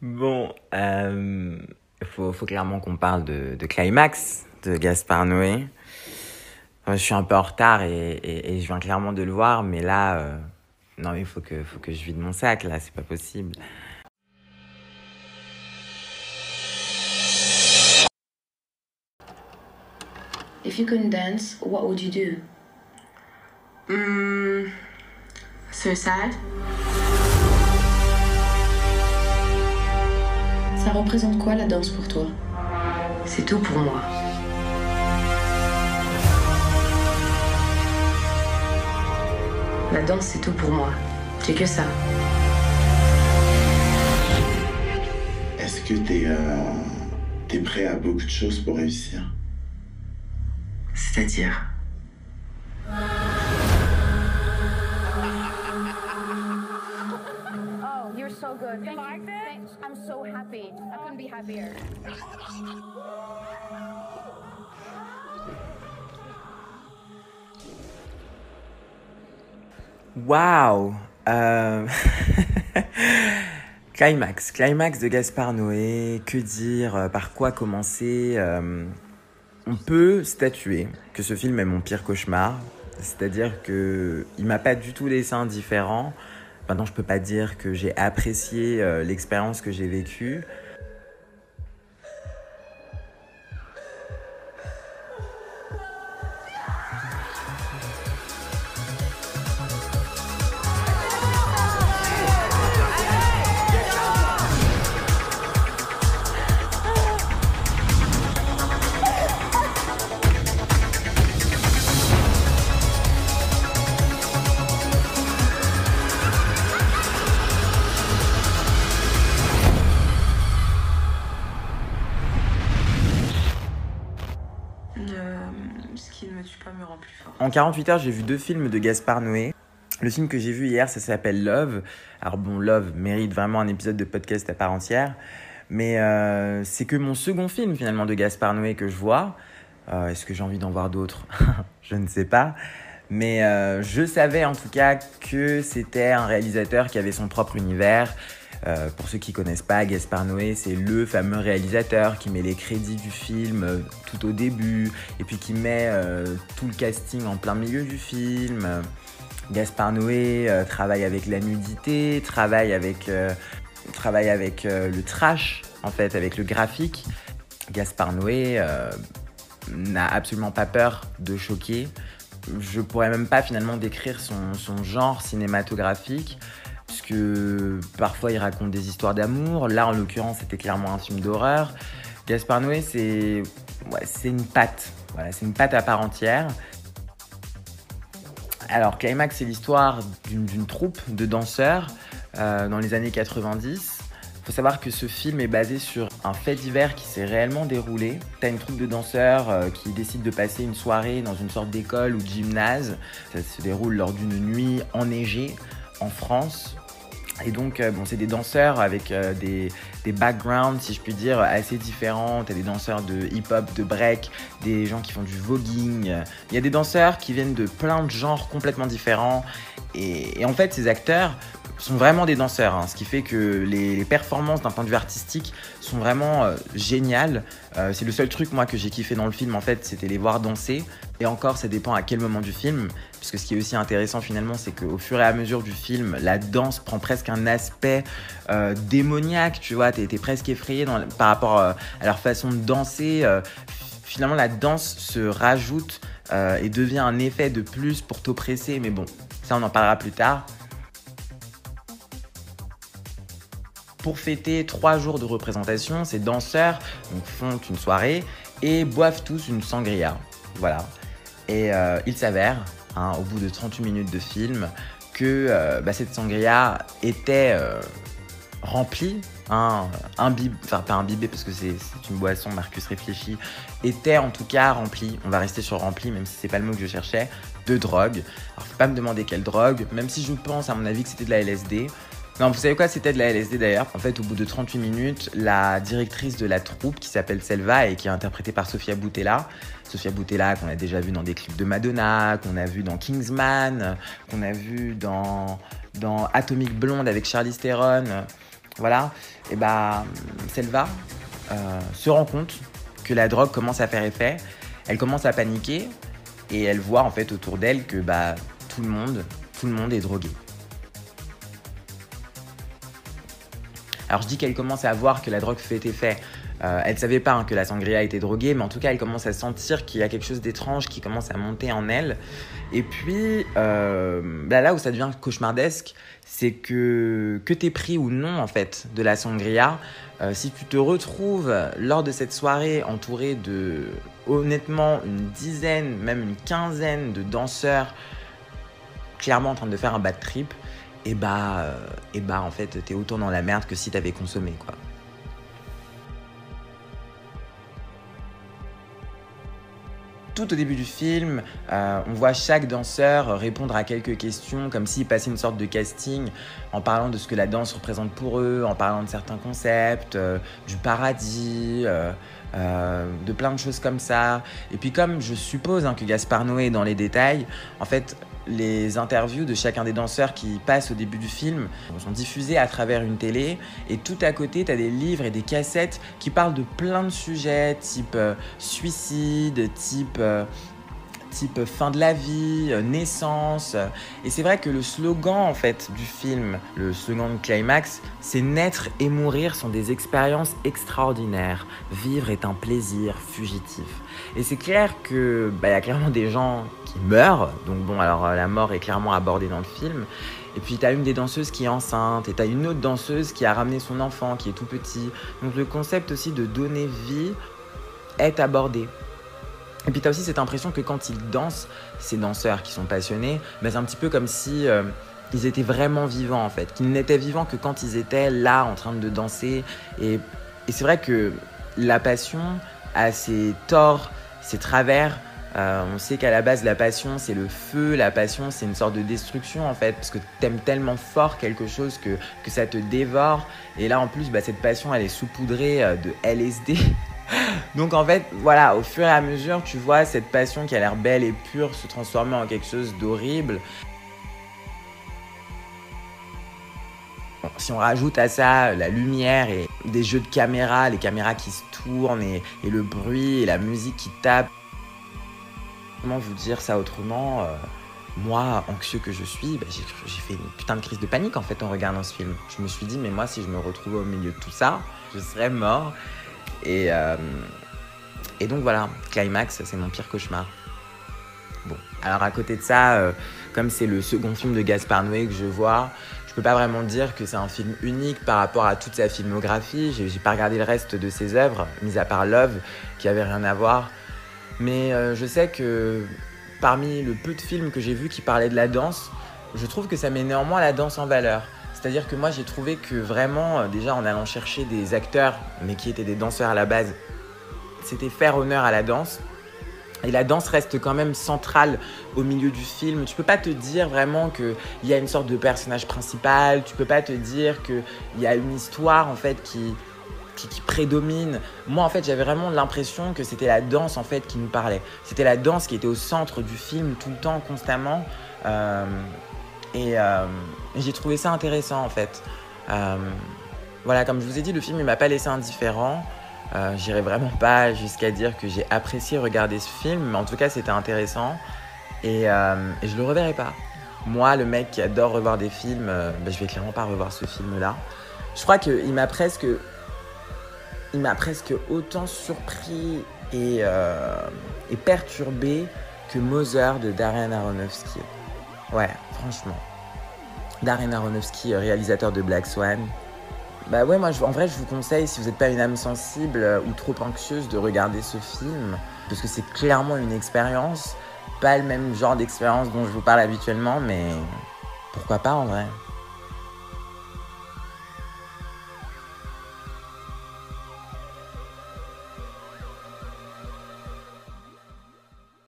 Bon, il faut, faut, clairement qu'on parle de, Climax de Gaspard Noé. je suis un peu en retard et, je viens clairement de le voir, mais là, euh, non, il faut que, je vide mon sac, là, c'est pas possible. If you couldn't dance, what would you do? Mm, suicide? Ça représente quoi la danse pour toi? C'est tout pour moi. La danse, c'est tout pour moi. J'ai que ça. Est-ce que t'es euh, es prêt à beaucoup de choses pour réussir? C'est-à-dire? So good. Thank you. Thanks. I'm so happy. I couldn't be happier. Waouh euh... Climax, climax de Gaspard Noé, que dire, euh, par quoi commencer? Euh... On peut statuer que ce film est mon pire cauchemar, c'est-à-dire que il m'a pas du tout laissé indifférent. Maintenant, je peux pas dire que j'ai apprécié euh, l'expérience que j'ai vécue. En 48 heures, j'ai vu deux films de Gaspard Noé. Le film que j'ai vu hier, ça s'appelle Love. Alors bon, Love mérite vraiment un épisode de podcast à part entière. Mais euh, c'est que mon second film finalement de Gaspard Noé que je vois. Euh, Est-ce que j'ai envie d'en voir d'autres? Je ne sais pas. Mais euh, je savais en tout cas que c'était un réalisateur qui avait son propre univers. Euh, pour ceux qui connaissent pas, Gaspard Noé, c'est le fameux réalisateur qui met les crédits du film euh, tout au début et puis qui met euh, tout le casting en plein milieu du film. Gaspard Noé travaille avec la nudité, travaille avec, travaille avec le trash, en fait, avec le graphique. Gaspard Noé n'a absolument pas peur de choquer. Je pourrais même pas finalement décrire son genre cinématographique puisque parfois il raconte des histoires d'amour. Là, en l'occurrence, c'était clairement un film d'horreur. Gaspard Noé, c'est une patte. C'est une patte à part entière. Alors, Climax, c'est l'histoire d'une troupe de danseurs euh, dans les années 90. Il faut savoir que ce film est basé sur un fait divers qui s'est réellement déroulé. T'as une troupe de danseurs euh, qui décide de passer une soirée dans une sorte d'école ou de gymnase. Ça se déroule lors d'une nuit enneigée en France. Et donc, euh, bon, c'est des danseurs avec euh, des, des, backgrounds, si je puis dire, assez différents. T'as des danseurs de hip-hop, de break, des gens qui font du voguing. Il y a des danseurs qui viennent de plein de genres complètement différents. Et, et en fait, ces acteurs sont vraiment des danseurs, hein, ce qui fait que les, performances d'un point de vue artistique sont vraiment euh, géniales. Euh, c'est le seul truc moi que j'ai kiffé dans le film en fait, c'était les voir danser. Et encore, ça dépend à quel moment du film, puisque ce qui est aussi intéressant finalement, c'est qu'au fur et à mesure du film, la danse prend presque un aspect euh, démoniaque, tu vois, t'es es presque effrayé dans, par rapport à leur façon de danser. Finalement, la danse se rajoute et devient un effet de plus pour t'oppresser, mais bon, ça on en parlera plus tard. Pour fêter trois jours de représentation, ces danseurs font une soirée et boivent tous une sangria. Voilà. Et euh, il s'avère, hein, au bout de 38 minutes de film, que euh, bah, cette sangria était euh, remplie, hein, enfin pas imbibée parce que c'est une boisson, Marcus réfléchit, était en tout cas remplie, on va rester sur remplie même si c'est pas le mot que je cherchais, de drogue. Alors faut pas me demander quelle drogue, même si je pense à mon avis que c'était de la LSD. Non, vous savez quoi, c'était de la LSD d'ailleurs. En fait, au bout de 38 minutes, la directrice de la troupe, qui s'appelle Selva et qui est interprétée par Sofia Boutella, Sofia Boutella qu'on a déjà vu dans des clips de Madonna, qu'on a vu dans Kingsman, qu'on a vu dans, dans Atomic Blonde avec Charlize Theron. voilà, et bah Selva euh, se rend compte que la drogue commence à faire effet. Elle commence à paniquer et elle voit en fait autour d'elle que bah tout le monde, tout le monde est drogué. Alors je dis qu'elle commence à voir que la drogue fait effet. Euh, elle ne savait pas hein, que la sangria était droguée, mais en tout cas, elle commence à sentir qu'il y a quelque chose d'étrange qui commence à monter en elle. Et puis, euh, bah, là où ça devient cauchemardesque, c'est que que t'aies pris ou non en fait de la sangria, euh, si tu te retrouves lors de cette soirée entouré de honnêtement une dizaine, même une quinzaine de danseurs clairement en train de faire un bad trip, et bah, euh, et bah en fait t'es autant dans la merde que si t'avais consommé quoi. tout au début du film, euh, on voit chaque danseur répondre à quelques questions comme s'il passait une sorte de casting en parlant de ce que la danse représente pour eux, en parlant de certains concepts, euh, du paradis, euh, de plein de choses comme ça. Et puis comme je suppose hein, que Gaspard Noé est dans les détails, en fait, les interviews de chacun des danseurs qui passent au début du film sont diffusées à travers une télé et tout à côté tu as des livres et des cassettes qui parlent de plein de sujets type euh, suicide, type euh, type fin de la vie, euh, naissance. Et c'est vrai que le slogan en fait du film, le slogan de Climax, c'est naître et mourir sont des expériences extraordinaires. Vivre est un plaisir fugitif. Et c'est clair que bah, y a clairement des gens qui meurent. Donc bon, alors euh, la mort est clairement abordée dans le film. Et puis tu as une des danseuses qui est enceinte et tu as une autre danseuse qui a ramené son enfant qui est tout petit. Donc le concept aussi de donner vie est abordé. Et puis tu as aussi cette impression que quand ils dansent, ces danseurs qui sont passionnés, bah, c'est un petit peu comme si euh, ils étaient vraiment vivants en fait, qu'ils n'étaient vivants que quand ils étaient là en train de danser. Et, c'est vrai que la passion a ses torts, ses travers. Euh, on sait qu'à la base, la passion, c'est le feu. La passion, c'est une sorte de destruction, en fait, parce que tu aimes tellement fort quelque chose que, que ça te dévore. Et là, en plus, bah, cette passion, elle est saupoudrée euh, de LSD. Donc en fait, voilà, au fur et à mesure, tu vois cette passion qui a l'air belle et pure se transformer en quelque chose d'horrible. si on rajoute à ça la lumière et des jeux de caméra, les caméras qui se tournent et, le bruit et la musique qui tape, comment vous dire ça autrement euh, Moi, anxieux que je suis, bah, j'ai fait une putain de crise de panique en fait en regardant ce film. Je me suis dit, mais moi, si je me retrouvais au milieu de tout ça, je serais mort. Et, euh, et donc voilà, Climax, c'est mon pire cauchemar. Bon, alors à côté de ça, euh, comme c'est le second film de Gaspard Noé que je vois, je peux pas vraiment dire que c'est un film unique par rapport à toute sa filmographie. J'ai, pas regardé le reste de ses œuvres, mis à part Love, qui avait rien à voir. Mais euh, je sais que parmi le peu de films que j'ai vus qui parlaient de la danse, je trouve que ça met néanmoins la danse en valeur. C'est-à-dire que moi j'ai trouvé que vraiment, euh, déjà en allant chercher des acteurs, mais qui étaient des danseurs à la base, c'était faire honneur à la danse. Et la danse reste quand même centrale au milieu du film. Tu peux pas te dire vraiment qu'il y a une sorte de personnage principal. Tu peux pas te dire qu'il y a une histoire en fait qui, qui, prédomine. Moi en fait j'avais vraiment l'impression que c'était la danse en fait qui nous parlait. C'était la danse qui était au centre du film tout le temps, constamment. Euh, et j'ai trouvé ça intéressant en fait. Euh, voilà, comme je vous ai dit, le film il m'a pas laissé indifférent. Euh, J'irai vraiment pas jusqu'à dire que j'ai apprécié regarder ce film, mais en tout cas c'était intéressant et, euh, je le reverrai pas. Moi, le mec qui adore revoir des films, euh, ben, je vais clairement pas revoir ce film-là. Je crois qu'il m'a presque, m'a presque autant surpris et, euh, et perturbé que Mother de Darren Aronofsky. Ouais, franchement. Darren Aronofsky, réalisateur de Black Swan, bah ouais, moi en vrai, je vous conseille, si vous n'êtes pas une âme sensible euh, ou trop anxieuse, de regarder ce film. Parce que c'est clairement une expérience. Pas le même genre d'expérience dont je vous parle habituellement, mais pourquoi pas en vrai